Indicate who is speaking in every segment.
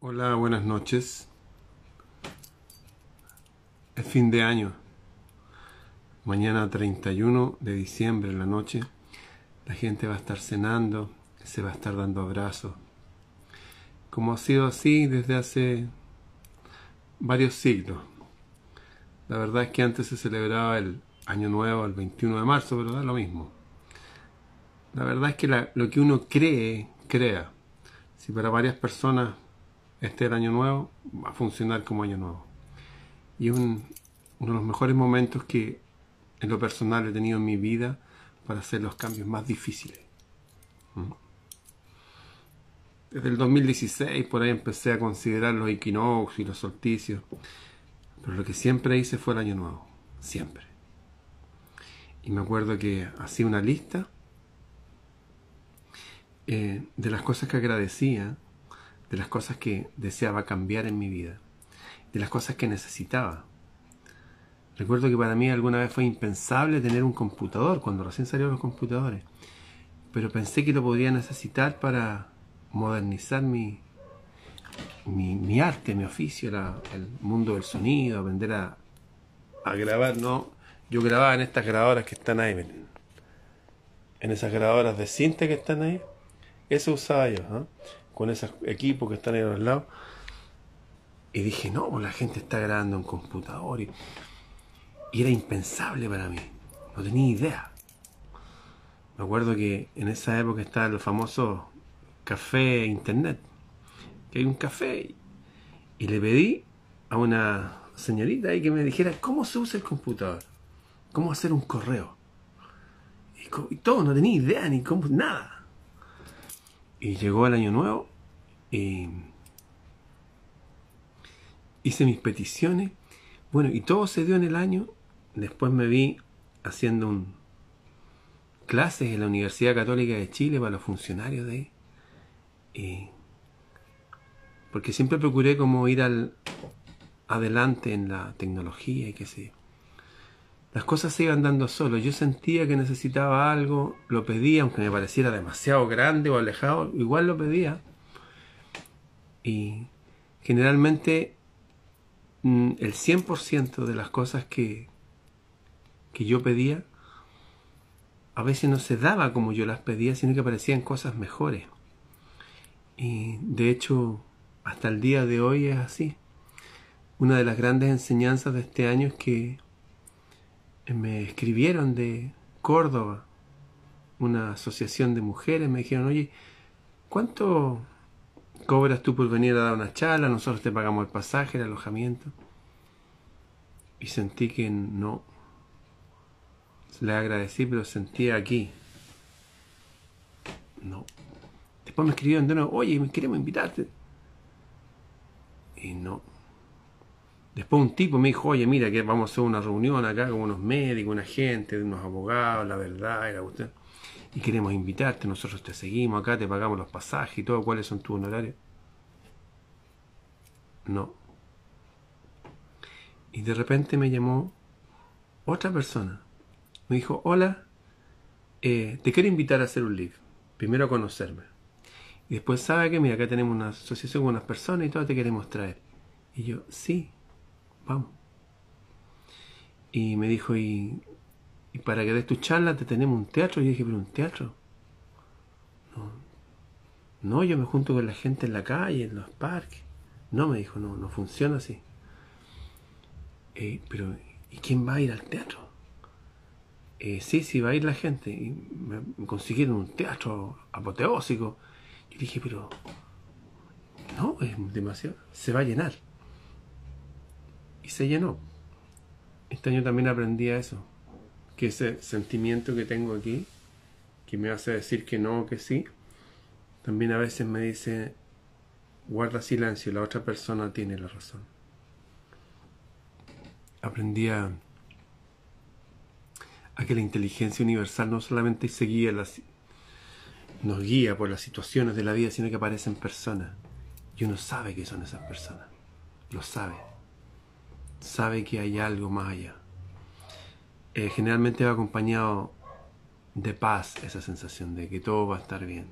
Speaker 1: Hola, buenas noches. Es fin de año. Mañana 31 de diciembre en la noche. La gente va a estar cenando, se va a estar dando abrazos. Como ha sido así desde hace varios siglos. La verdad es que antes se celebraba el Año Nuevo el 21 de marzo, pero da lo mismo. La verdad es que lo que uno cree, crea. Si para varias personas este el año nuevo, va a funcionar como año nuevo. Y es uno de los mejores momentos que en lo personal he tenido en mi vida para hacer los cambios más difíciles. ¿Mm? Desde el 2016 por ahí empecé a considerar los equinoccios y los solsticios, pero lo que siempre hice fue el año nuevo, siempre. Y me acuerdo que hacía una lista eh, de las cosas que agradecía de las cosas que deseaba cambiar en mi vida, de las cosas que necesitaba. Recuerdo que para mí alguna vez fue impensable tener un computador cuando recién salieron los computadores, pero pensé que lo podría necesitar para modernizar mi, mi, arte, mi oficio, el mundo del sonido, aprender a, grabar, ¿no? Yo grababa en estas grabadoras que están ahí, en esas grabadoras de cinta que están ahí, eso usaba yo, ¿no? Con esos equipos que están a los lados. Y dije, no, pues la gente está grabando en computador. Y, era impensable para mí. No tenía idea. Me acuerdo que en esa época estaba el famoso café internet. Que hay un café. Y le pedí a una señorita ahí que me dijera cómo se usa el computador. Cómo hacer un correo. Y, y todo, no tenía idea ni cómo, nada. Y llegó el año nuevo y hice mis peticiones. Bueno, y todo se dio en el año. Después me vi haciendo un clases en la Universidad Católica de Chile para los funcionarios de ahí. Y porque siempre procuré como ir al adelante en la tecnología y qué sé las cosas se iban dando solo. Yo sentía que necesitaba algo, lo pedía, aunque me pareciera demasiado grande o alejado, igual lo pedía. Y generalmente mm, el 100% de las cosas que, que yo pedía a veces no se daba como yo las pedía, sino que aparecían cosas mejores. Y de hecho, hasta el día de hoy es así. Una de las grandes enseñanzas de este año es que me escribieron de Córdoba, una asociación de mujeres, me dijeron, oye, ¿cuánto cobras tú por venir a dar una charla? Nosotros te pagamos el pasaje, el alojamiento. Y sentí que no. Le agradecí, pero sentí aquí. No. Después me escribieron de nuevo, oye, queremos invitarte. Y no. Después un tipo me dijo, oye, mira, que vamos a hacer una reunión acá con unos médicos, una gente, unos abogados, la verdad, era usted. Y queremos invitarte, nosotros te seguimos acá, te pagamos los pasajes y todo, ¿cuáles son tus honorarios? No. Y de repente me llamó otra persona. Me dijo, hola, eh, te quiero invitar a hacer un live. Primero a conocerme. Y después sabe que, mira, acá tenemos una asociación con unas personas y todo te queremos traer. Y yo, sí, vamos. Y me dijo, y, para que des tu charla te tenemos un teatro. Y yo dije, pero un teatro. No, no, yo me junto con la gente en la calle, en los parques. No, me dijo, no, no funciona así. Eh, pero, ¿y quién va a ir al teatro? Eh, sí, sí, va a ir la gente. Y me, consiguieron un teatro apoteósico. Y dije, pero, no, es demasiado. Se va a llenar y se llenó. Este año también aprendí a eso, que ese sentimiento que tengo aquí, que me hace decir que no o que sí, también a veces me dice, guarda silencio, la otra persona tiene la razón. Aprendí a, que la inteligencia universal no solamente seguía las, nos guía por las situaciones de la vida, sino que aparecen personas. Y uno sabe que son esas personas. Lo sabe sabe que hay algo más allá. Eh, generalmente va acompañado de paz esa sensación de que todo va a estar bien.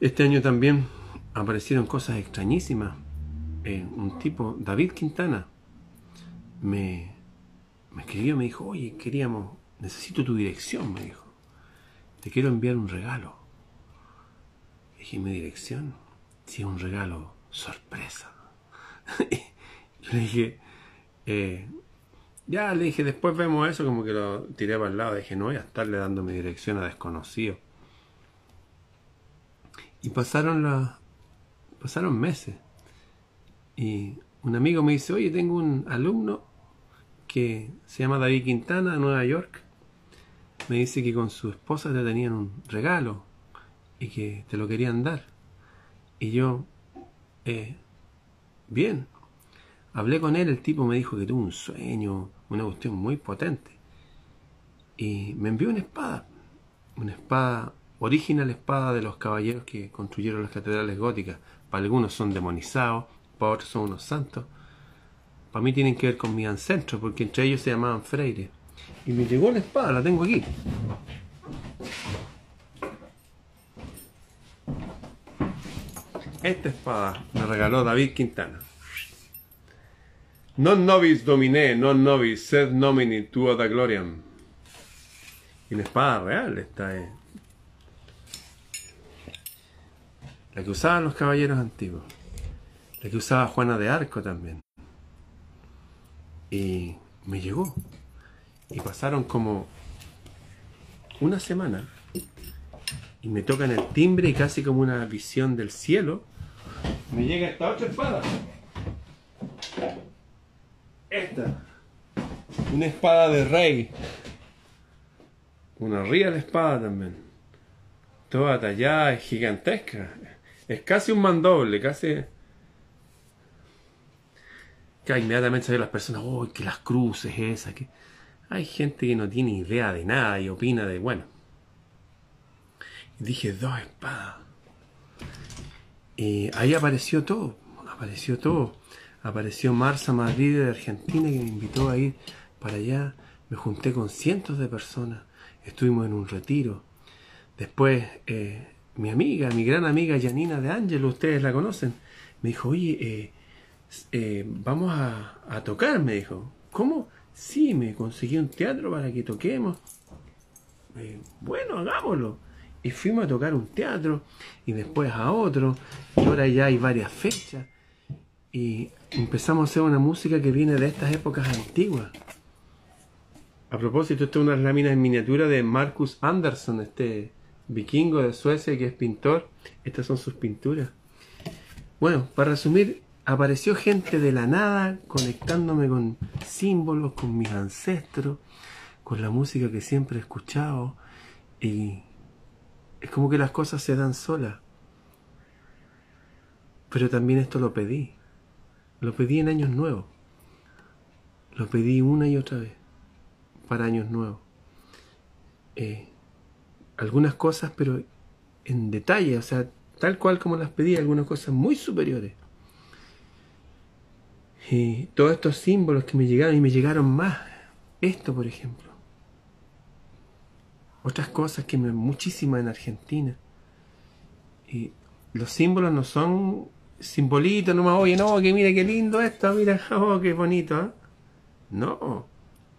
Speaker 1: Este año también aparecieron cosas extrañísimas. Eh, un tipo, David Quintana, me, me escribió, me dijo, oye, queríamos, necesito tu dirección, me dijo. Te quiero enviar un regalo. dije, ¿mi dirección? Sí, un regalo sorpresa. Le dije, eh, ya le dije, después vemos eso, como que lo tiré para el lado. Dije, no voy a estarle dando mi dirección a desconocido. Y pasaron la, pasaron meses. Y un amigo me dice, oye, tengo un alumno que se llama David Quintana, de Nueva York. Me dice que con su esposa te tenían un regalo y que te lo querían dar. Y yo, eh, bien, hablé con él, el tipo me dijo que tuvo un sueño, una cuestión muy potente. Y me envió una espada, una espada, original espada de los caballeros que construyeron las catedrales góticas. Para algunos son demonizados, para otros son unos santos. Para mí tienen que ver con mi ancestro, porque entre ellos se llamaban Freire. Y me llegó la espada, la tengo aquí. Esta espada me regaló David Quintana. Non nobis domine, non nobis, sed nomini tuo da gloriam. Y una espada real, esta es. La que usaban los caballeros antiguos. La que usaba Juana de Arco también. Y me llegó. Y pasaron como una semana. Y me tocan el timbre y casi como una visión del cielo. Me llega esta otra espada. Esta. Una espada de rey. Una real espada también. Toda tallada, es gigantesca. Es casi un mandoble, casi. Que inmediatamente se las personas, oh, que las cruces, esa, que. Hay gente que no tiene idea de nada y opina de, bueno. Dije, dos espadas. Y ahí apareció todo, apareció todo apareció Marza Madrid de Argentina que me invitó a ir para allá. Me junté con cientos de personas. Estuvimos en un retiro. Después, eh, mi amiga, mi gran amiga Janina de Ángelo, ustedes la conocen, me dijo, oye, eh, eh, vamos a, a, tocar, me dijo. ¿Cómo? Sí, me conseguí un teatro para que toquemos. bueno, hagámoslo. Y fuimos a tocar un teatro y después a otro. Y ahora ya hay varias fechas. Y empezamos a hacer una música que viene de estas épocas antiguas. A propósito, esta es una láminas en miniatura de Marcus Anderson, este vikingo de Suecia que es pintor. Estas son sus pinturas. Bueno, para resumir, apareció gente de la nada conectándome con símbolos, con mis ancestros, con la música que siempre he escuchado. Y es como que las cosas se dan solas. Pero también esto lo pedí. Lo pedí en años nuevos. Lo pedí una y otra vez para años nuevos. Eh, algunas cosas, pero en detalle, o sea, tal cual como las pedí, algunas cosas muy superiores. Y todos estos símbolos que me llegaron y me llegaron más. Esto, por ejemplo. Otras cosas que me muchísimas en Argentina. Y los símbolos no son simbolito nomás, oye, no, que mira qué lindo esto, mira, oh, qué bonito. ¿eh? No,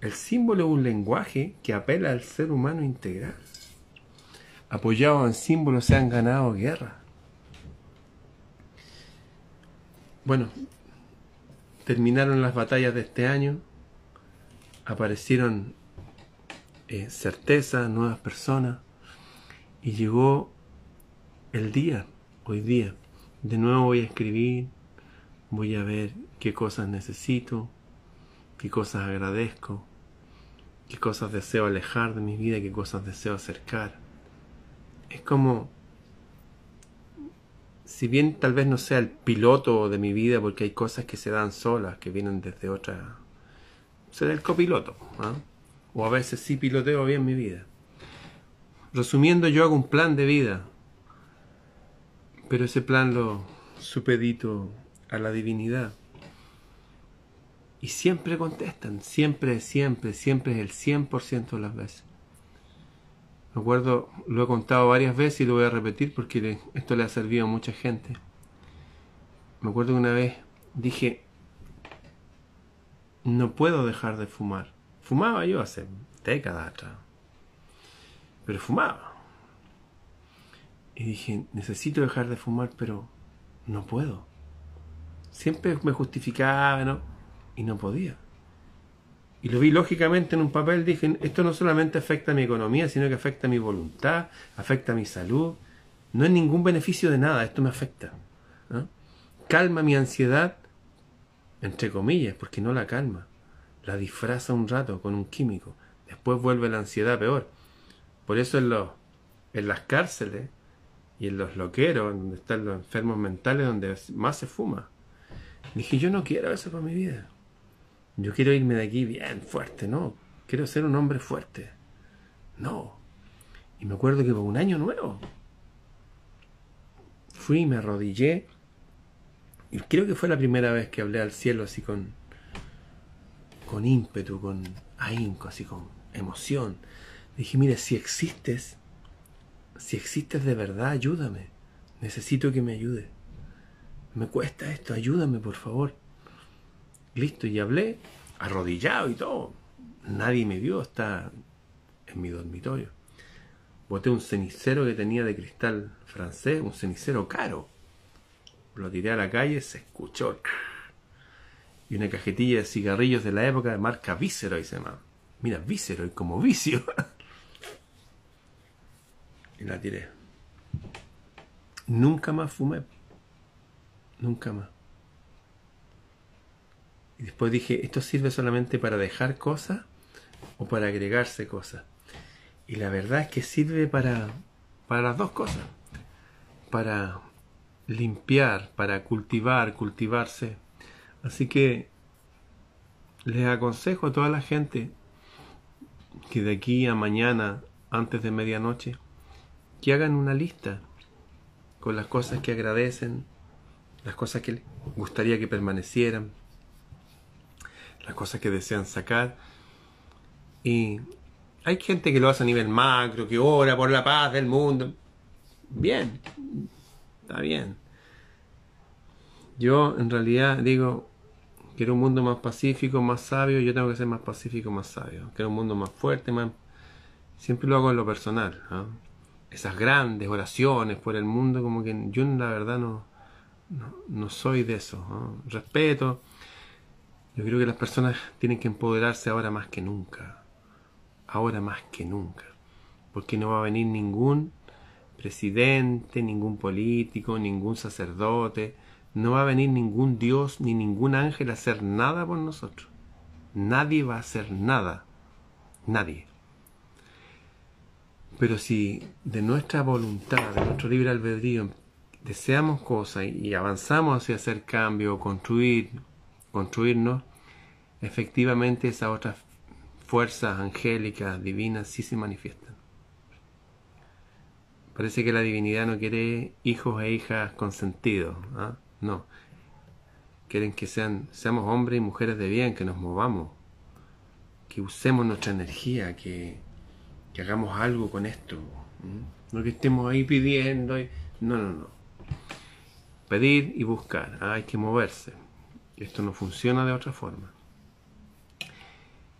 Speaker 1: el símbolo es un lenguaje que apela al ser humano integral. Apoyados en símbolos se han ganado guerra. Bueno, terminaron las batallas de este año, aparecieron eh, certezas, nuevas personas, y llegó el día, hoy día, de nuevo voy a escribir, voy a ver qué cosas necesito, qué cosas agradezco, qué cosas deseo alejar de mi vida, qué cosas deseo acercar. Es como, si bien tal vez no sea el piloto de mi vida, porque hay cosas que se dan solas, que vienen desde otra... Será el copiloto, ¿ah? o a veces sí piloteo bien mi vida. Resumiendo, yo hago un plan de vida, pero ese plan lo supedito a la divinidad. Y siempre contestan, siempre, siempre, siempre es el 100% de las veces. Me acuerdo, lo he contado varias veces y lo voy a repetir porque esto le ha servido a mucha gente. me acuerdo que una vez dije, no puedo dejar de fumar. Fumaba yo hace décadas atrás. Pero fumaba. Y dije, necesito dejar de fumar, pero no puedo. Siempre me justificaba, ¿no? Y no podía. Y lo vi lógicamente en un papel, dije, esto no solamente afecta a mi economía, sino que afecta a mi voluntad, afecta a mi salud. No es ningún beneficio de nada, esto me afecta. Calma mi ansiedad, entre comillas, porque no la calma. La disfraza un rato con un químico. Después vuelve la ansiedad peor. Por eso en, los, en las cárceles y en los loqueros, donde están los enfermos mentales, donde más se fuma. Dije, yo no quiero eso para mi vida. Yo quiero irme de aquí bien fuerte, no. Quiero ser un hombre fuerte. No. Y me acuerdo que por un año nuevo fui y me arrodillé. Y creo que fue la primera vez que hablé al cielo así con, con ímpetu, con ahínco, así con emoción. Dije, mire, si existes, si existes de verdad, ayúdame. Necesito que me ayude. Me cuesta esto, ayúdame, por favor. Listo, y hablé, arrodillado y todo. Nadie me vio, está en mi dormitorio. Boté un cenicero que tenía de cristal francés, un cenicero caro. Lo tiré a la calle, se escuchó. Y una cajetilla de cigarrillos de la época de marca Viceroy se llama. Mira, Viceroy como vicio. y la tiré. Nunca más fumé. Nunca más. Y después dije, ¿esto sirve solamente para dejar cosas o para agregarse cosas? Y la verdad es que sirve para, para las dos cosas. Para limpiar, para cultivar, cultivarse. Así que les aconsejo a toda la gente que de aquí a mañana, antes de medianoche, que hagan una lista con las cosas que agradecen, las cosas que les gustaría que permanecieran, las cosas que desean sacar. Y hay gente que lo hace a nivel macro, que ora por la paz del mundo. Bien, está bien. Yo en realidad digo, quiero un mundo más pacífico, más sabio, yo tengo que ser más pacífico, más sabio. Quiero un mundo más fuerte, más... Siempre lo hago en lo personal. Esas grandes oraciones por el mundo, como que yo la verdad no, no, soy de eso. Respeto, yo creo que las personas tienen que empoderarse ahora más que nunca. Ahora más que nunca. Porque no va a venir ningún presidente, ningún político, ningún sacerdote. No va a venir ningún Dios ni ningún ángel a hacer nada por nosotros. Nadie va a hacer nada. Nadie. Pero si de nuestra voluntad, de nuestro libre albedrío, deseamos cosas y avanzamos hacia hacer cambio, construir, construirnos, efectivamente esas otras fuerzas angélicas, divinas, sí se manifiestan. Parece que la divinidad no quiere hijos e hijas consentidos, ¿ah? no. Quieren que sean, seamos hombres y mujeres de bien, que nos movamos, que usemos nuestra energía, que, que hagamos algo con esto. No que estemos ahí pidiendo. No, no, no. Pedir y buscar. Ah, hay que moverse. Esto no funciona de otra forma.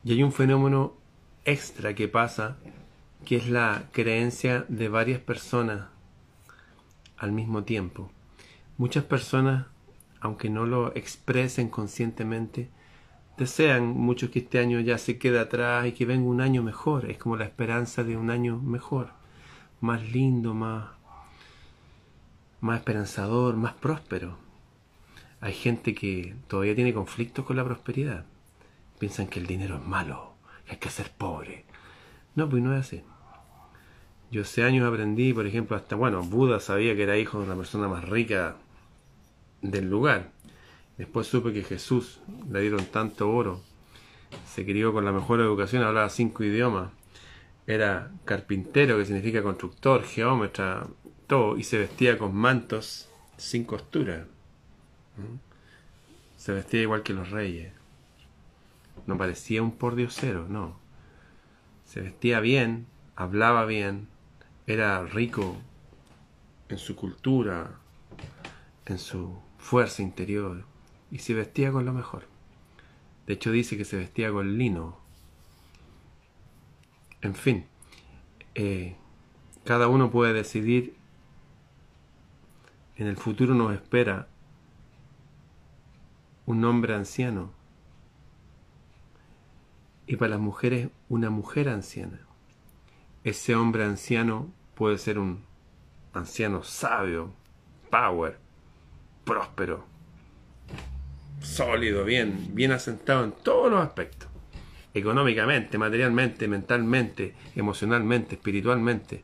Speaker 1: Y hay un fenómeno extra que pasa, que es la creencia de varias personas al mismo tiempo. Muchas personas, aunque no lo expresen conscientemente, desean mucho que este año ya se quede atrás y que venga un año mejor. Es como la esperanza de un año mejor, más lindo, más, más esperanzador, más próspero. Hay gente que todavía tiene conflictos con la prosperidad. Piensan que el dinero es malo, que hay que ser pobre. No, pues no es así. Yo hace años aprendí, por ejemplo, hasta, bueno, Buda sabía que era hijo de una persona más rica del lugar. Después supe que Jesús le dieron tanto oro, se crió con la mejor educación, hablaba cinco idiomas, era carpintero, que significa constructor, geómetra, todo, y se vestía con mantos sin costura. Se vestía igual que los reyes. No parecía un pordiosero, no. Se vestía bien, hablaba bien, era rico en su cultura, en su fuerza interior, y se vestía con lo mejor. De hecho dice que se vestía con lino. En fin, eh, cada uno puede decidir. En el futuro nos espera un hombre anciano y para las mujeres una mujer anciana. Ese hombre anciano puede ser un anciano sabio, power, próspero, sólido, bien, bien asentado en todos los aspectos. Económicamente, materialmente, mentalmente, emocionalmente, espiritualmente.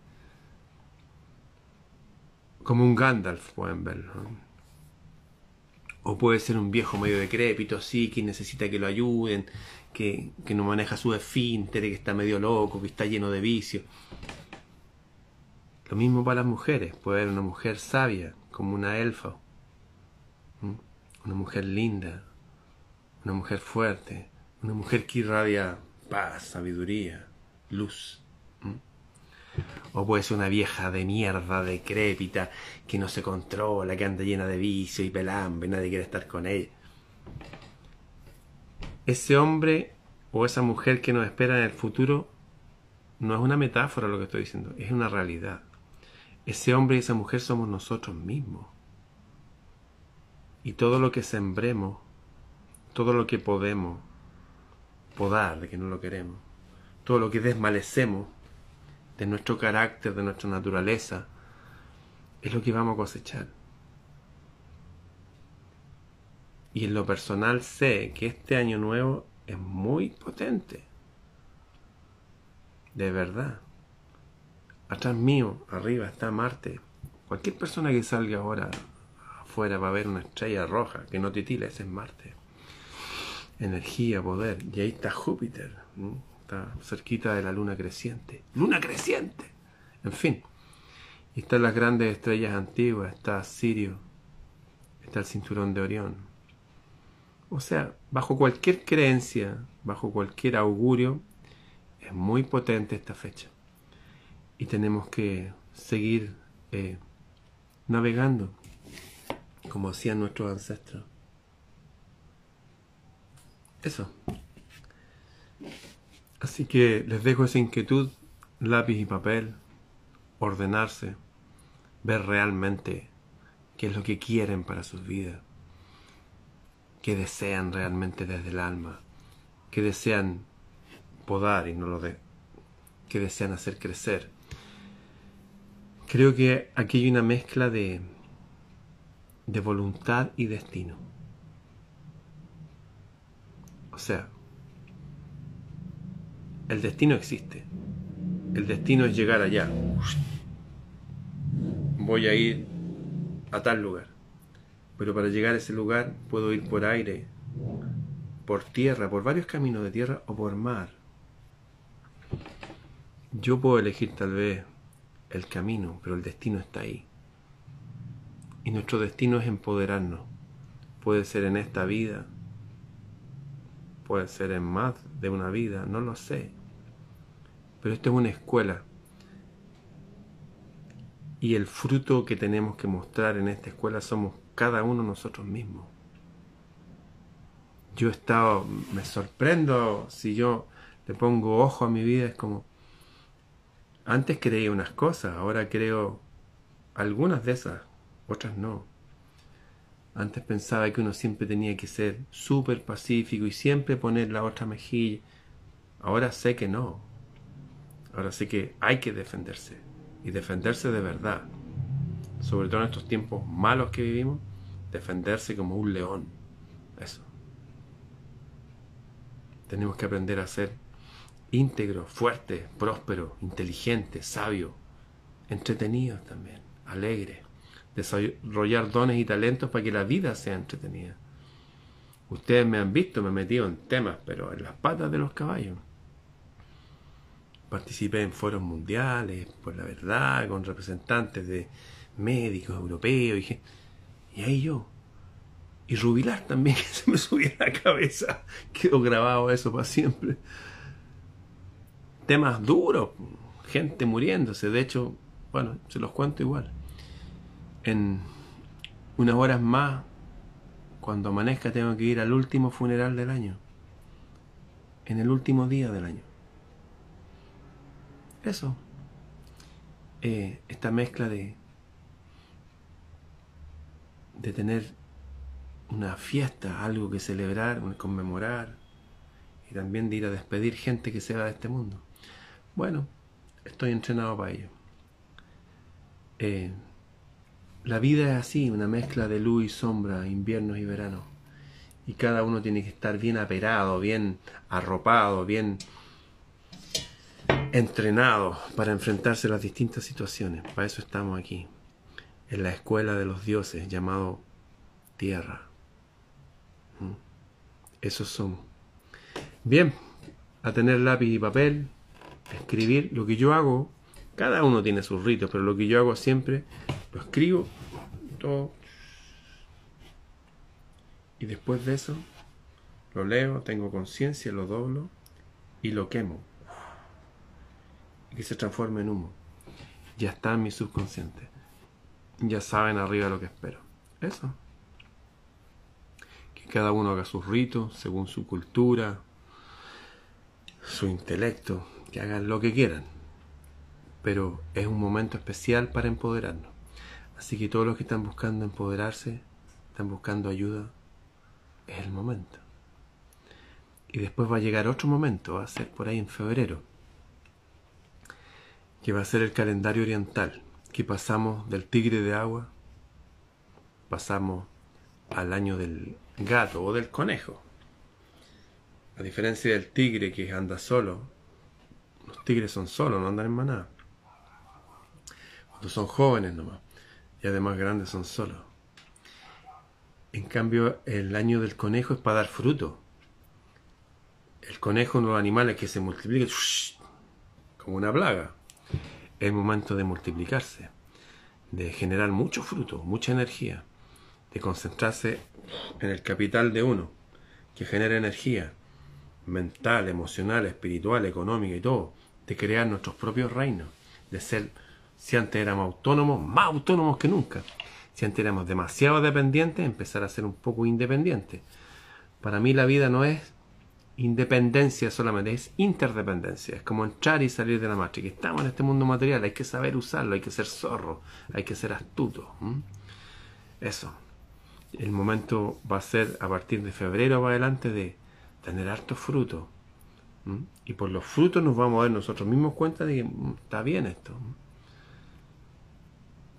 Speaker 1: Como un Gandalf pueden verlo. O puede ser un viejo medio decrépito, sí, que necesita que lo ayuden, que, que no maneja su esfínter, que está medio loco, que está lleno de vicios. Lo mismo para las mujeres. Puede haber una mujer sabia, como una elfa. Una mujer linda. Una mujer fuerte. Una mujer que irradia paz, sabiduría, luz. O puede ser una vieja de mierda, decrépita, que no se controla, que anda llena de vicio y pelambre, nadie quiere estar con ella. Ese hombre o esa mujer que nos espera en el futuro no es una metáfora lo que estoy diciendo, es una realidad. Ese hombre y esa mujer somos nosotros mismos. Y todo lo que sembremos, todo lo que podemos podar, de que no lo queremos, todo lo que desmalecemos de nuestro carácter, de nuestra naturaleza, es lo que vamos a cosechar. Y en lo personal sé que este año nuevo es muy potente. De verdad. Atrás mío, arriba, está Marte. Cualquier persona que salga ahora afuera va a ver una estrella roja que no titila, ese es Marte. Energía, poder. Y ahí está Júpiter. Está cerquita de la luna creciente. ¡Luna creciente! En fin. Y están las grandes estrellas antiguas. Está Sirio. Está el cinturón de Orión. O sea, bajo cualquier creencia, bajo cualquier augurio, es muy potente esta fecha y tenemos que seguir eh, navegando como hacían nuestros ancestros. Eso. Así que les dejo esa inquietud, lápiz y papel, ordenarse, ver realmente qué es lo que quieren para sus vidas, qué desean realmente desde el alma, qué desean podar y no lo de, que desean hacer crecer Creo que aquí hay una mezcla de, de voluntad y destino. O sea, el destino existe. El destino es llegar allá. Voy a ir a tal lugar. Pero para llegar a ese lugar puedo ir por aire, por tierra, por varios caminos de tierra o por mar. Yo puedo elegir tal vez el camino, pero el destino está ahí. Y nuestro destino es empoderarnos. Puede ser en esta vida, puede ser en más de una vida, no lo sé. Pero esto es una escuela. Y el fruto que tenemos que mostrar en esta escuela somos cada uno nosotros mismos. Yo he estado, me sorprendo si yo le pongo ojo a mi vida, es como, antes creía unas cosas, ahora creo algunas de esas, otras no. Antes pensaba que uno siempre tenía que ser súper pacífico y siempre poner la otra mejilla. Ahora sé que no. Ahora sé que hay que defenderse. Y defenderse de verdad. Sobre todo en estos tiempos malos que vivimos, defenderse como un león. Eso. Tenemos que aprender a ser íntegro, fuerte, próspero, inteligente, sabio, entretenido también, alegre, desarrollar dones y talentos para que la vida sea entretenida. Ustedes me han visto, me he metido en temas, pero en las patas de los caballos. Participé en foros mundiales, por la verdad, con representantes de médicos europeos, y, y ahí yo. Y Rubilar también, que se me subía a la cabeza. Quedó grabado eso para siempre temas duros, gente muriéndose. De hecho, bueno, se los cuento igual. En unas horas más cuando amanezca tengo que ir al último funeral del año, en el último día del año. Eso, eh, esta mezcla de, de tener una fiesta, algo que celebrar, conmemorar, y también de ir a despedir gente que se va de este mundo. Bueno, estoy entrenado para ello. Eh, la vida es así, una mezcla de luz y sombra, inviernos y veranos. Y cada uno tiene que estar bien aperado, bien arropado, bien entrenado para enfrentarse a las distintas situaciones. Para eso estamos aquí, en la escuela de los dioses llamado tierra. ¿Mm? Esos son. Bien, a tener lápiz y papel, escribir. Lo que yo hago, cada uno tiene sus ritos, pero lo que yo hago siempre, lo escribo todo. Y después de eso, lo leo, tengo conciencia, lo doblo y lo quemo. Y que se transforme en humo. Ya está en mi subconsciente. Ya saben arriba lo que espero. Eso. Que cada uno haga sus ritos según su cultura, su intelecto, que hagan lo que quieran. Pero es un momento especial para empoderarnos. Así que todos los que están buscando empoderarse, están buscando ayuda, es el momento. Y después va a llegar otro momento, va a ser por ahí en febrero, que va a ser el calendario oriental, que pasamos del tigre de agua, pasamos al año del gato o del conejo. A diferencia del tigre que anda solo, los tigres son solos, no andan en manada. Cuando son jóvenes nomás, y además grandes son solos. En cambio, el año del conejo es para dar fruto. El conejo no es animal que se multiplica como una plaga. Es el momento de multiplicarse, de generar mucho fruto, mucha energía, de concentrarse en el capital de uno, que genera energía mental, emocional, espiritual, económica y todo, de crear nuestros propios reinos, de ser, si antes éramos autónomos, más autónomos que nunca. Si antes éramos demasiado dependientes, empezar a ser un poco independientes. Para mí la vida no es independencia solamente, es interdependencia. Es como entrar y salir de la matriz. Estamos en este mundo material, hay que saber usarlo, hay que ser zorro, hay que ser astuto. Eso. El momento va a ser a partir de febrero para adelante de tener hartos frutos. Y por los frutos nos vamos a dar nosotros mismos cuenta de que mm, está bien esto.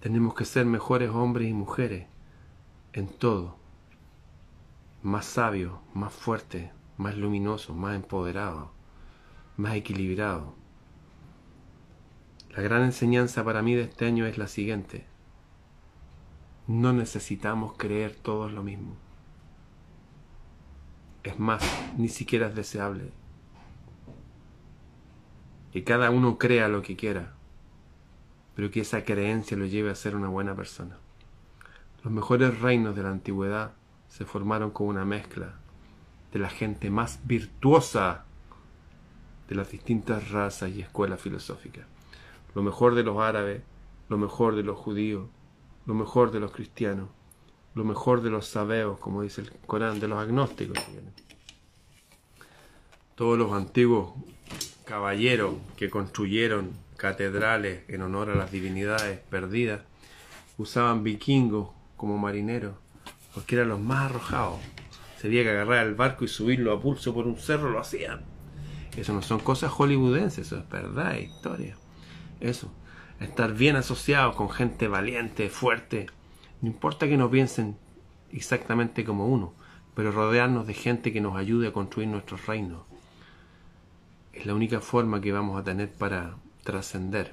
Speaker 1: Tenemos que ser mejores hombres y mujeres en todo. Más sabios, más fuertes, más luminosos, más empoderados, más equilibrados. La gran enseñanza para mí de este año es la siguiente. No necesitamos creer todos lo mismo. Es más, ni siquiera es deseable. Que cada uno crea lo que quiera pero que esa creencia lo lleve a ser una buena persona. Los mejores reinos de la antigüedad se formaron con una mezcla de la gente más virtuosa de las distintas razas y escuelas filosóficas. Lo mejor de los árabes, lo mejor de los judíos, lo mejor de los cristianos, lo mejor de los sabeos, como dice el Corán, de los agnósticos. Todos los antiguos caballeros que construyeron catedrales en honor a las divinidades perdidas, usaban vikingos como marineros, porque eran los más arrojados. Sería que agarrar el barco y subirlo a pulso por un cerro, lo hacían. Eso no son cosas hollywoodenses, eso es verdad, historia. Eso, estar bien asociados con gente valiente, fuerte. No importa que no piensen exactamente como uno, pero rodearnos de gente que nos ayude a construir nuestros reinos. Es la única forma que vamos a tener para trascender.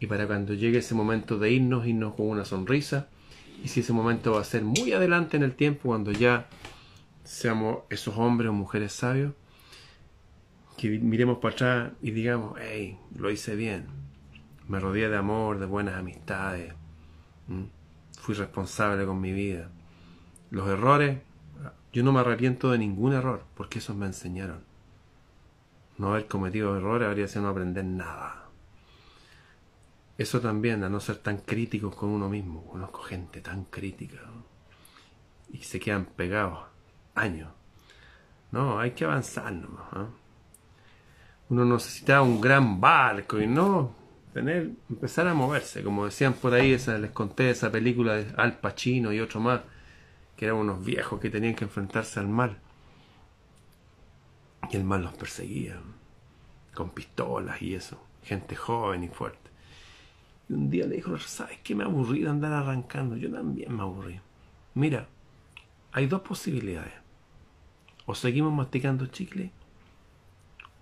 Speaker 1: Y para cuando llegue ese momento de irnos, irnos con una sonrisa. Y si ese momento va a ser muy adelante en el tiempo, cuando ya seamos esos hombres o mujeres sabios, que miremos para atrás y digamos, hey, lo hice bien. Me rodeé de amor, de buenas amistades. Fui responsable con mi vida. Los errores, yo no me arrepiento de ningún error, porque esos me enseñaron no haber cometido errores habría sido no aprender nada. Eso también, a no ser tan críticos con uno mismo. Conozco gente tan crítica. y se quedan pegados años. No, hay que avanzar nomás. ¿ah? Uno necesita un gran barco y no tener, empezar a moverse, como decían por ahí, esa, les conté esa película de Al Pacino y otro más, que eran unos viejos que tenían que enfrentarse al mal. Y el mal los perseguía, con pistolas y eso, gente joven y fuerte. Y un día le dijo, ¿sabes qué me aburrí de andar arrancando? Yo también me aburrí. Mira, hay dos posibilidades. O seguimos masticando chicle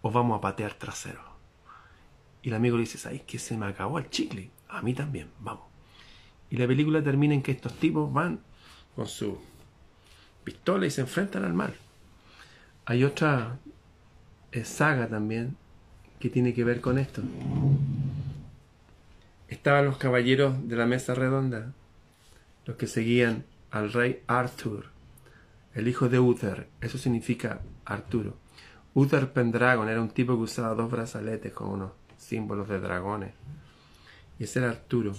Speaker 1: o vamos a patear trasero. Y el amigo le dice, ¿sabes qué? Se me acabó el chicle. A mí también, vamos. Y la película termina en que estos tipos van con su pistola y se enfrentan al mal. Hay otra eh, saga también que tiene que ver con esto. Estaban los caballeros de la mesa redonda, los que seguían al rey Arthur, el hijo de Uther, eso significa Arturo. Uther Pendragon era un tipo que usaba dos brazaletes con unos símbolos de dragones. Y ese era Arturo.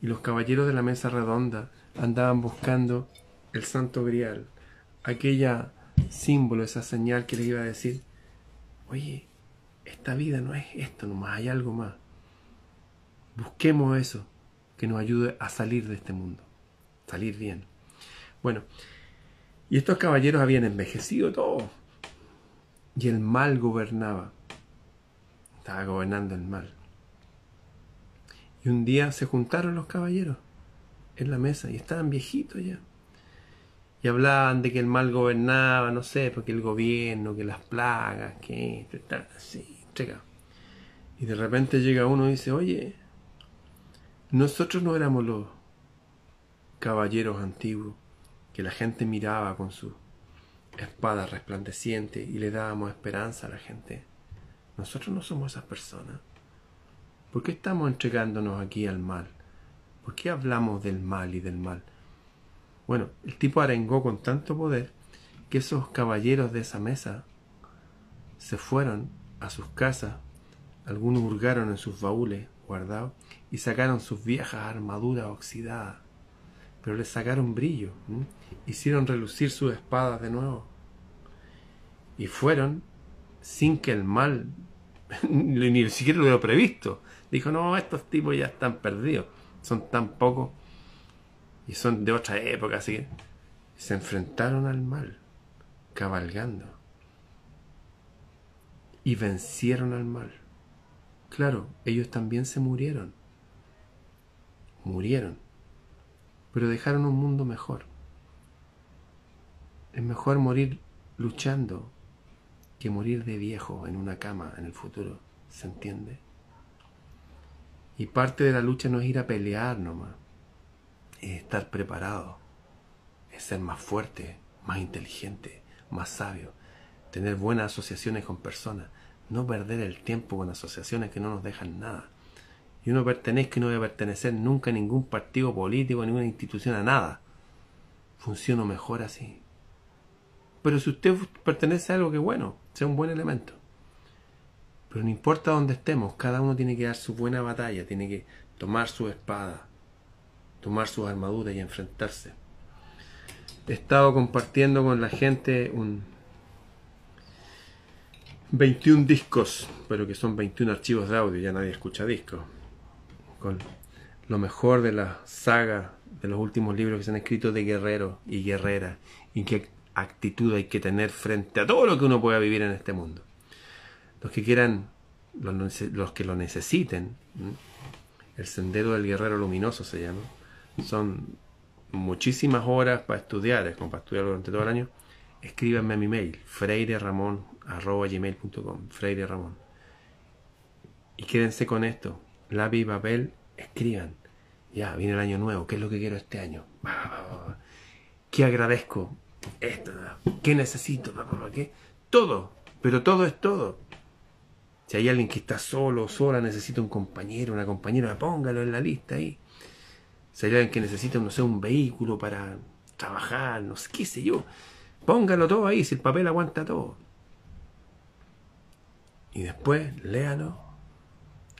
Speaker 1: Y los caballeros de la mesa redonda andaban buscando el santo grial, aquella símbolo, esa señal que les iba a decir, oye, esta vida no es esto nomás, hay algo más. Busquemos eso que nos ayude a salir de este mundo, salir bien. Bueno, y estos caballeros habían envejecido todo. Y el mal gobernaba. Estaba gobernando el mal. Y un día se juntaron los caballeros en la mesa y estaban viejitos ya. Y hablaban de que el mal gobernaba, no sé, porque el gobierno, que las plagas, que esto, está así, Y de repente llega uno y dice, oye, nosotros no éramos los caballeros antiguos que la gente miraba con su espada resplandeciente y le dábamos esperanza a la gente. Nosotros no somos esas personas. ¿Por qué estamos entregándonos aquí al mal? ¿Por qué hablamos del mal y del mal? Bueno, el tipo arengó con tanto poder que esos caballeros de esa mesa se fueron a sus casas, algunos hurgaron en sus baúles guardados y sacaron sus viejas armaduras oxidadas pero le sacaron brillo, hicieron relucir sus espadas de nuevo. Y fueron sin que el mal ni siquiera lo hubiera previsto. Dijo, no, estos tipos ya están perdidos, son tan pocos y son de otra época, así se enfrentaron al mal, cabalgando, y vencieron al mal. Claro, ellos también se murieron, murieron pero dejaron un mundo mejor. Es mejor morir luchando que morir de viejo en una cama en el futuro, ¿se entiende? Y parte de la lucha no es ir a pelear nomás, es estar preparado, es ser más fuerte, más inteligente, más sabio, tener buenas asociaciones con personas, no perder el tiempo con asociaciones que no nos dejan nada y uno pertenezca y no debe pertenecer nunca a ningún partido político, a ninguna institución, a nada. Funciona mejor así. Pero si usted pertenece a algo que bueno, sea un buen elemento. Pero no importa dónde estemos, cada uno tiene que dar su buena batalla, tiene que tomar su espada, tomar sus armaduras y enfrentarse. He estado compartiendo con la gente un 21 discos, pero que son 21 archivos de audio, ya nadie escucha discos. Con lo mejor de la saga de los últimos libros que se han escrito de guerrero y guerrera y qué actitud hay que tener frente a todo lo que uno pueda vivir en este mundo. Los que quieran, los, que lo necesiten, el sendero del guerrero luminoso se llama, son muchísimas horas para estudiar, es como para estudiar durante todo el año, escríbanme a mi mail, freireramon.gmail.com, Freire Ramón. Y quédense con esto, lápiz y papel, escriban. Ya, viene el año nuevo, ¿qué es lo que quiero este año? ¿Qué agradezco? Esto, ¿qué necesito? ¿Qué? Todo, pero todo es todo. Si hay alguien que está solo o sola, necesita un compañero, una compañera, póngalo en la lista ahí. Si hay alguien que necesita, no sé, un vehículo para trabajar, no sé, qué sé yo, póngalo todo ahí, si el papel aguanta todo. Y después, léalo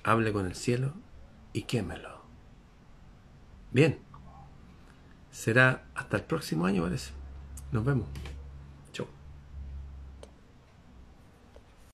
Speaker 1: hable con el cielo y quémelo. Bien, será hasta el próximo año, parece. Nos vemos.